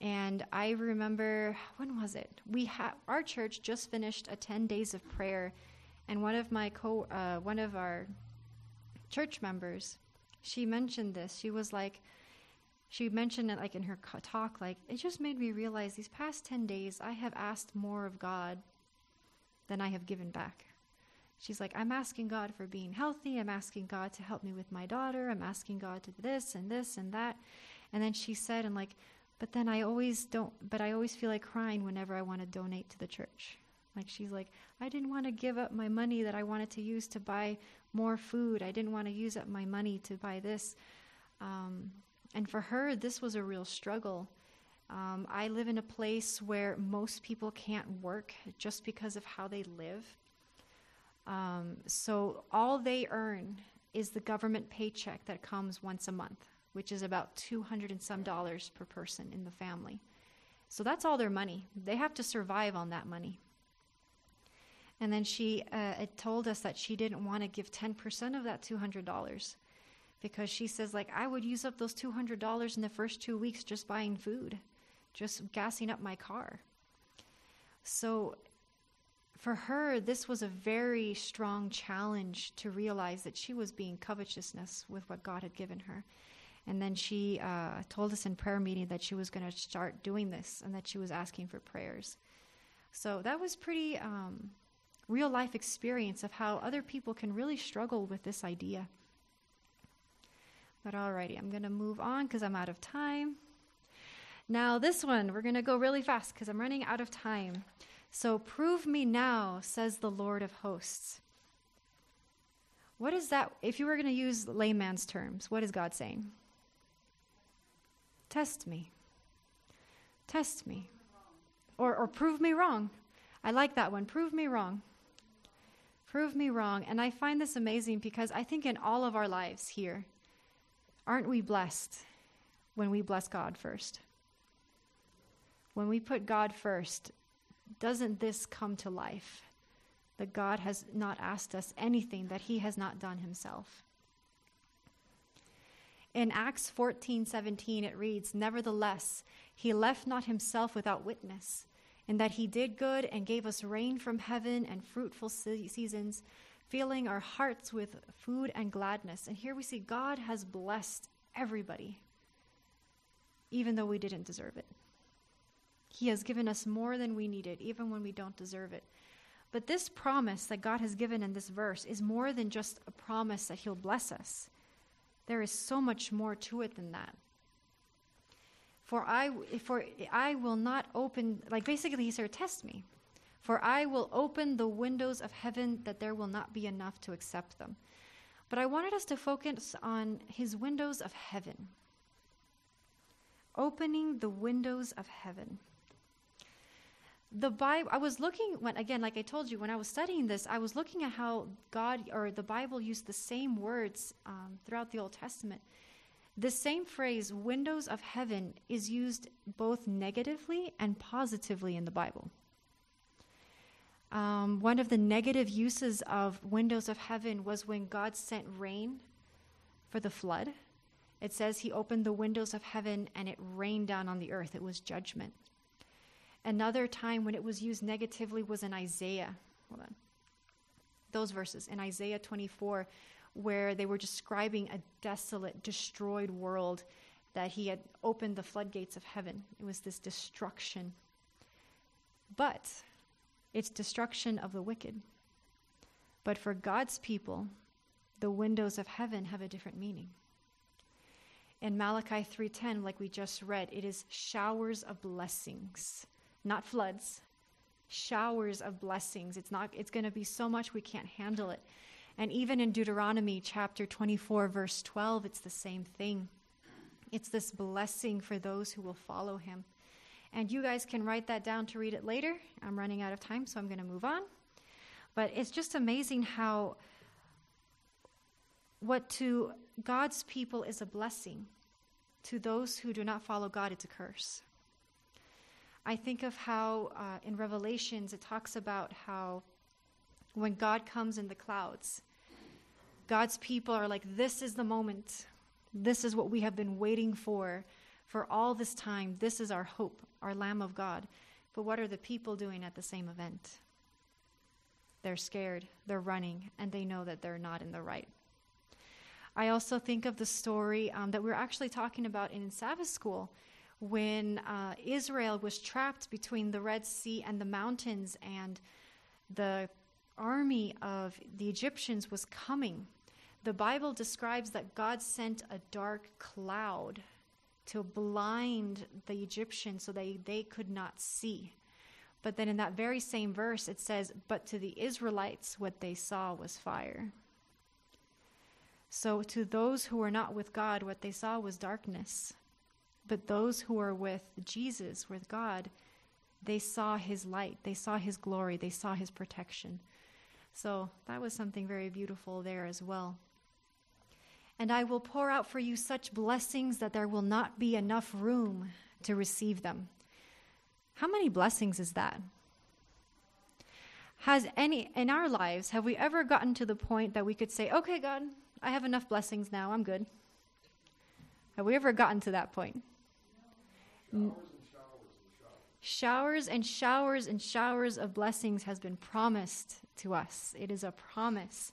S1: And I remember when was it? We had our church just finished a 10 days of prayer and one of my co uh, one of our church members, she mentioned this. She was like, she mentioned it like in her talk like it just made me realize these past 10 days i have asked more of god than i have given back she's like i'm asking god for being healthy. I'm asking god to help me with my daughter. I'm asking god to this and this and that. And then she said and like but then i always don't but i always feel like crying whenever i want to donate to the church. Like she's like i didn't want to give up my money that i wanted to use to buy more food. I didn't want to use up my money to buy this. Um, and for her, this was a real struggle. Um, I live in a place where most people can't work just because of how they live. Um, so all they earn is the government paycheck that comes once a month, which is about 200 and some dollars per person in the family. So that's all their money. They have to survive on that money. And then she uh, told us that she didn't want to give 10% of that $200 because she says, like, I would use up those $200 in the first two weeks just buying food, just gassing up my car. So for her, this was a very strong challenge to realize that she was being covetousness with what God had given her. And then she uh, told us in prayer meeting that she was going to start doing this and that she was asking for prayers. So that was pretty um, real life experience of how other people can really struggle with this idea. But alrighty, I'm going to move on because I'm out of time. Now, this one, we're going to go really fast because I'm running out of time. So prove me now, says the Lord of hosts. What is that? If you were going to use layman's terms, what is God saying? Test me. Test me. Or, or prove me wrong. I like that one. Prove me wrong. Prove me wrong. And I find this amazing because I think in all of our lives here, aren't we blessed when we bless God first? When we put God first, doesn't this come to life? That God has not asked us anything that he has not done himself. In Acts 14 17, it reads, Nevertheless, he left not himself without witness, in that he did good and gave us rain from heaven and fruitful seasons, filling our hearts with food and gladness. And here we see God has blessed everybody, even though we didn't deserve it. He has given us more than we needed, even when we don't deserve it. But this promise that God has given in this verse is more than just a promise that He'll bless us. There is so much more to it than that. For I, for I will not open, like basically, He said, test me. For I will open the windows of heaven that there will not be enough to accept them. But I wanted us to focus on His windows of heaven. Opening the windows of heaven the Bible, I was looking when again, like I told you, when I was studying this, I was looking at how God or the Bible used the same words um, throughout the Old Testament. The same phrase, windows of heaven, is used both negatively and positively in the Bible. Um, one of the negative uses of windows of heaven was when God sent rain for the flood. It says he opened the windows of heaven and it rained down on the earth. It was judgment. Another time when it was used negatively was in Isaiah. Hold on. Those verses in Isaiah 24, where they were describing a desolate, destroyed world that he had opened the floodgates of heaven. It was this destruction. But it's destruction of the wicked. But for God's people, the windows of heaven have a different meaning. In Malachi 3:10, like we just read, it is showers of blessings not floods, showers of blessings. It's not it's going to be so much we can't handle it. And even in Deuteronomy chapter 24 verse 12, it's the same thing. It's this blessing for those who will follow him. And you guys can write that down to read it later. I'm running out of time, so I'm going to move on. But it's just amazing how what to God's people is a blessing, to those who do not follow God, it's a curse. I think of how uh, in Revelations it talks about how when God comes in the clouds, God's people are like, This is the moment. This is what we have been waiting for for all this time. This is our hope, our Lamb of God. But what are the people doing at the same event? They're scared, they're running, and they know that they're not in the right. I also think of the story um, that we are actually talking about in Sabbath school when uh, Israel was trapped between the Red Sea and the mountains, and the army of the Egyptians was coming. The Bible describes that God sent a dark cloud to blind the Egyptians so they, they could not see. But then in that very same verse, it says, But to the Israelites, what they saw was fire. So to those who were not with God, what they saw was darkness. But those who are with Jesus, with God, they saw his light, they saw his glory, they saw his protection. So that was something very beautiful there as well. And I will pour out for you such blessings that there will not be enough room to receive them. How many blessings is that? Has any, in our lives, have we ever gotten to the point that we could say, okay, God, I have enough blessings now, I'm good? Have we ever gotten to that point? Showers and showers and showers of blessings has been promised to us. It is a promise.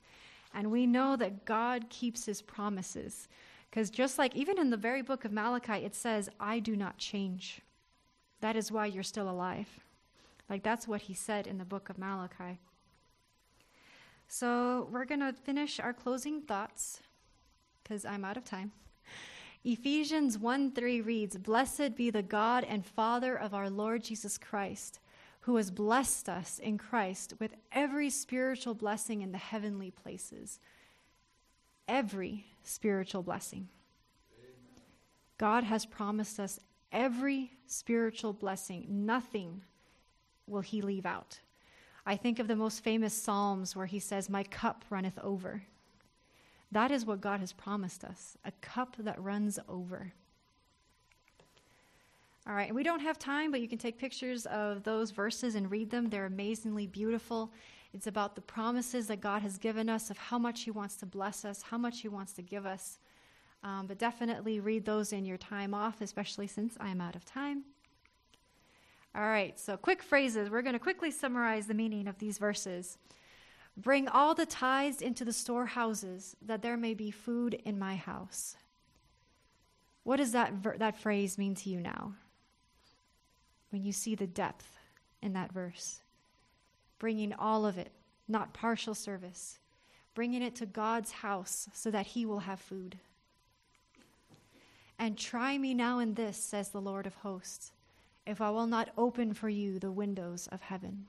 S1: And we know that God keeps his promises. Because just like even in the very book of Malachi, it says, I do not change. That is why you're still alive. Like that's what he said in the book of Malachi. So we're going to finish our closing thoughts because I'm out of time. Ephesians 1 3 reads, Blessed be the God and Father of our Lord Jesus Christ, who has blessed us in Christ with every spiritual blessing in the heavenly places. Every spiritual blessing. Amen. God has promised us every spiritual blessing. Nothing will He leave out. I think of the most famous Psalms where He says, My cup runneth over. That is what God has promised us a cup that runs over. All right, we don't have time, but you can take pictures of those verses and read them. They're amazingly beautiful. It's about the promises that God has given us of how much He wants to bless us, how much He wants to give us. Um, but definitely read those in your time off, especially since I am out of time. All right, so quick phrases. We're going to quickly summarize the meaning of these verses. Bring all the tithes into the storehouses, that there may be food in my house. What does that, ver- that phrase mean to you now? When you see the depth in that verse, bringing all of it, not partial service, bringing it to God's house so that he will have food. And try me now in this, says the Lord of hosts, if I will not open for you the windows of heaven.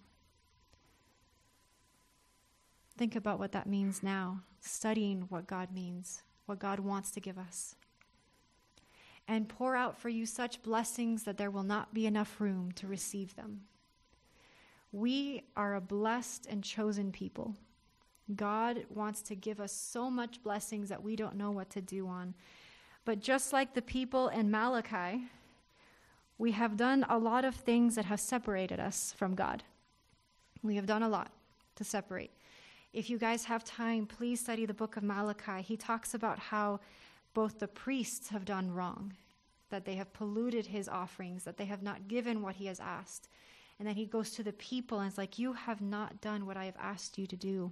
S1: Think about what that means now, studying what God means, what God wants to give us. And pour out for you such blessings that there will not be enough room to receive them. We are a blessed and chosen people. God wants to give us so much blessings that we don't know what to do on. But just like the people in Malachi, we have done a lot of things that have separated us from God. We have done a lot to separate. If you guys have time, please study the book of Malachi. He talks about how both the priests have done wrong, that they have polluted his offerings, that they have not given what he has asked. And then he goes to the people and is like, You have not done what I have asked you to do.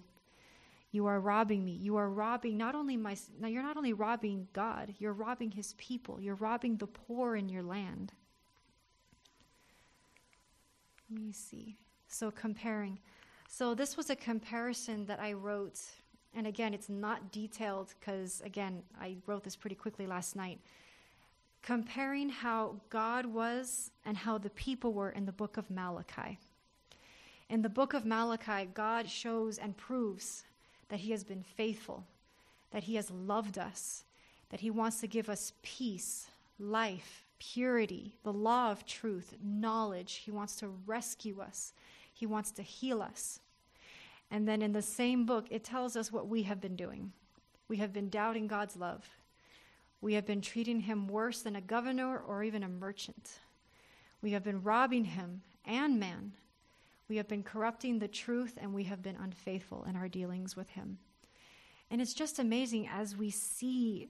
S1: You are robbing me. You are robbing not only my, now you're not only robbing God, you're robbing his people. You're robbing the poor in your land. Let me see. So comparing. So this was a comparison that I wrote, and again, it's not detailed because, again, I wrote this pretty quickly last night. Comparing how God was and how the people were in the book of Malachi. In the book of Malachi, God shows and proves that He has been faithful, that He has loved us, that He wants to give us peace, life, purity, the law of truth, knowledge. He wants to rescue us. He wants to heal us. And then in the same book, it tells us what we have been doing. We have been doubting God's love. We have been treating him worse than a governor or even a merchant. We have been robbing him and man. We have been corrupting the truth and we have been unfaithful in our dealings with him. And it's just amazing as we see,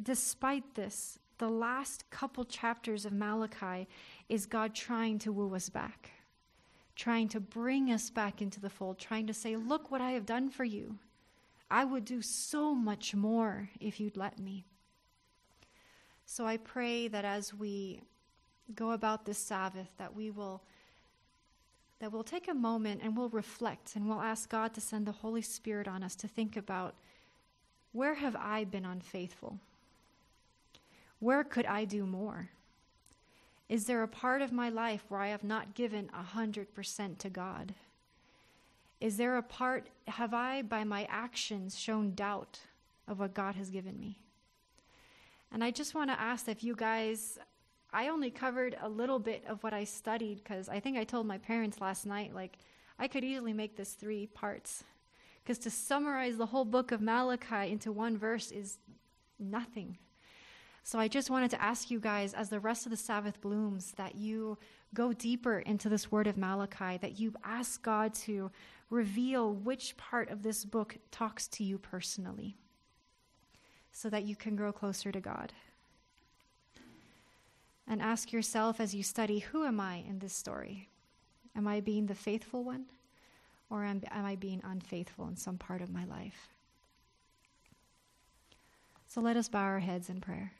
S1: despite this, the last couple chapters of Malachi is God trying to woo us back trying to bring us back into the fold, trying to say, Look what I have done for you. I would do so much more if you'd let me. So I pray that as we go about this Sabbath, that we will that we'll take a moment and we'll reflect and we'll ask God to send the Holy Spirit on us to think about where have I been unfaithful? Where could I do more? Is there a part of my life where I have not given 100% to God? Is there a part, have I, by my actions, shown doubt of what God has given me? And I just want to ask if you guys, I only covered a little bit of what I studied because I think I told my parents last night, like, I could easily make this three parts. Because to summarize the whole book of Malachi into one verse is nothing. So I just wanted to ask you guys, as the rest of the Sabbath blooms, that you go deeper into this word of Malachi, that you ask God to reveal which part of this book talks to you personally, so that you can grow closer to God. And ask yourself as you study, who am I in this story? Am I being the faithful one? Or am, am I being unfaithful in some part of my life? So let us bow our heads in prayer.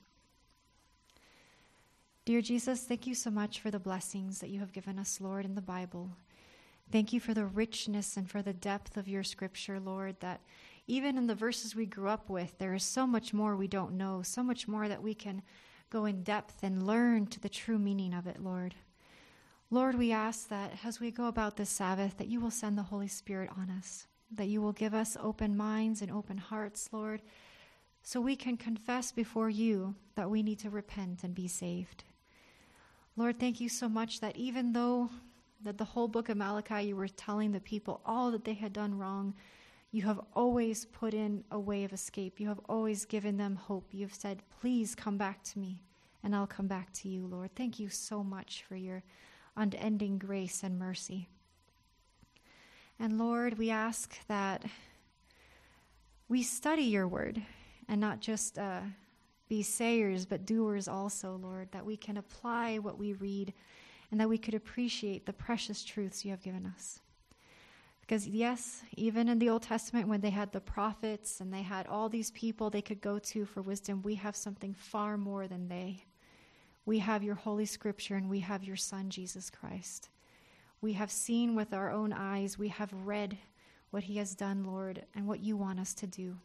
S1: Dear Jesus, thank you so much for the blessings that you have given us, Lord, in the Bible. Thank you for the richness and for the depth of your scripture, Lord, that even in the verses we grew up with, there is so much more we don't know, so much more that we can go in depth and learn to the true meaning of it, Lord. Lord, we ask that as we go about this Sabbath, that you will send the Holy Spirit on us, that you will give us open minds and open hearts, Lord, so we can confess before you that we need to repent and be saved. Lord, thank you so much that even though that the whole book of Malachi you were telling the people all that they had done wrong, you have always put in a way of escape. You have always given them hope. You have said, "Please come back to me, and I'll come back to you, Lord." Thank you so much for your unending grace and mercy. And Lord, we ask that we study your word and not just uh, be sayers, but doers also, Lord, that we can apply what we read and that we could appreciate the precious truths you have given us. Because, yes, even in the Old Testament, when they had the prophets and they had all these people they could go to for wisdom, we have something far more than they. We have your Holy Scripture and we have your Son, Jesus Christ. We have seen with our own eyes, we have read what He has done, Lord, and what you want us to do.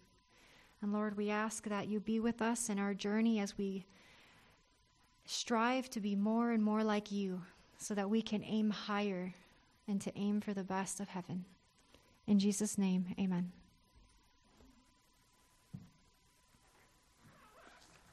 S1: And Lord, we ask that you be with us in our journey as we strive to be more and more like you so that we can aim higher and to aim for the best of heaven. In Jesus' name, amen.